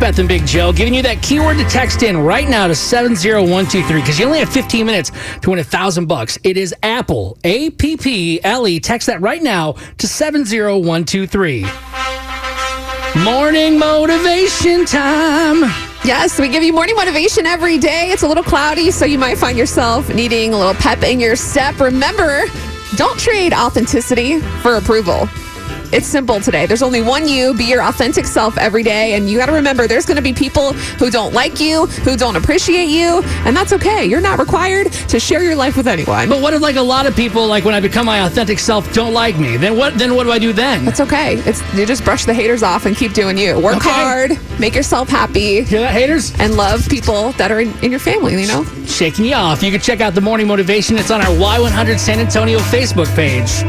Beth and Big Joe giving you that keyword to text in right now to 70123 because you only have 15 minutes to win a thousand bucks. It is Apple, A P P L E. Text that right now to 70123. Morning motivation time. Yes, we give you morning motivation every day. It's a little cloudy, so you might find yourself needing a little pep in your step. Remember, don't trade authenticity for approval. It's simple today. There's only one you. Be your authentic self every day. And you got to remember there's going to be people who don't like you, who don't appreciate you. And that's okay. You're not required to share your life with anyone. But what if like a lot of people like when I become my authentic self don't like me? Then what then what do I do then? That's okay. It's you just brush the haters off and keep doing you. Work Okay. hard, make yourself happy, Hear that, haters? and love people that are in, in your family, you know? Shaking you off. You can check out the morning motivation. It's on our Y100 San Antonio Facebook page.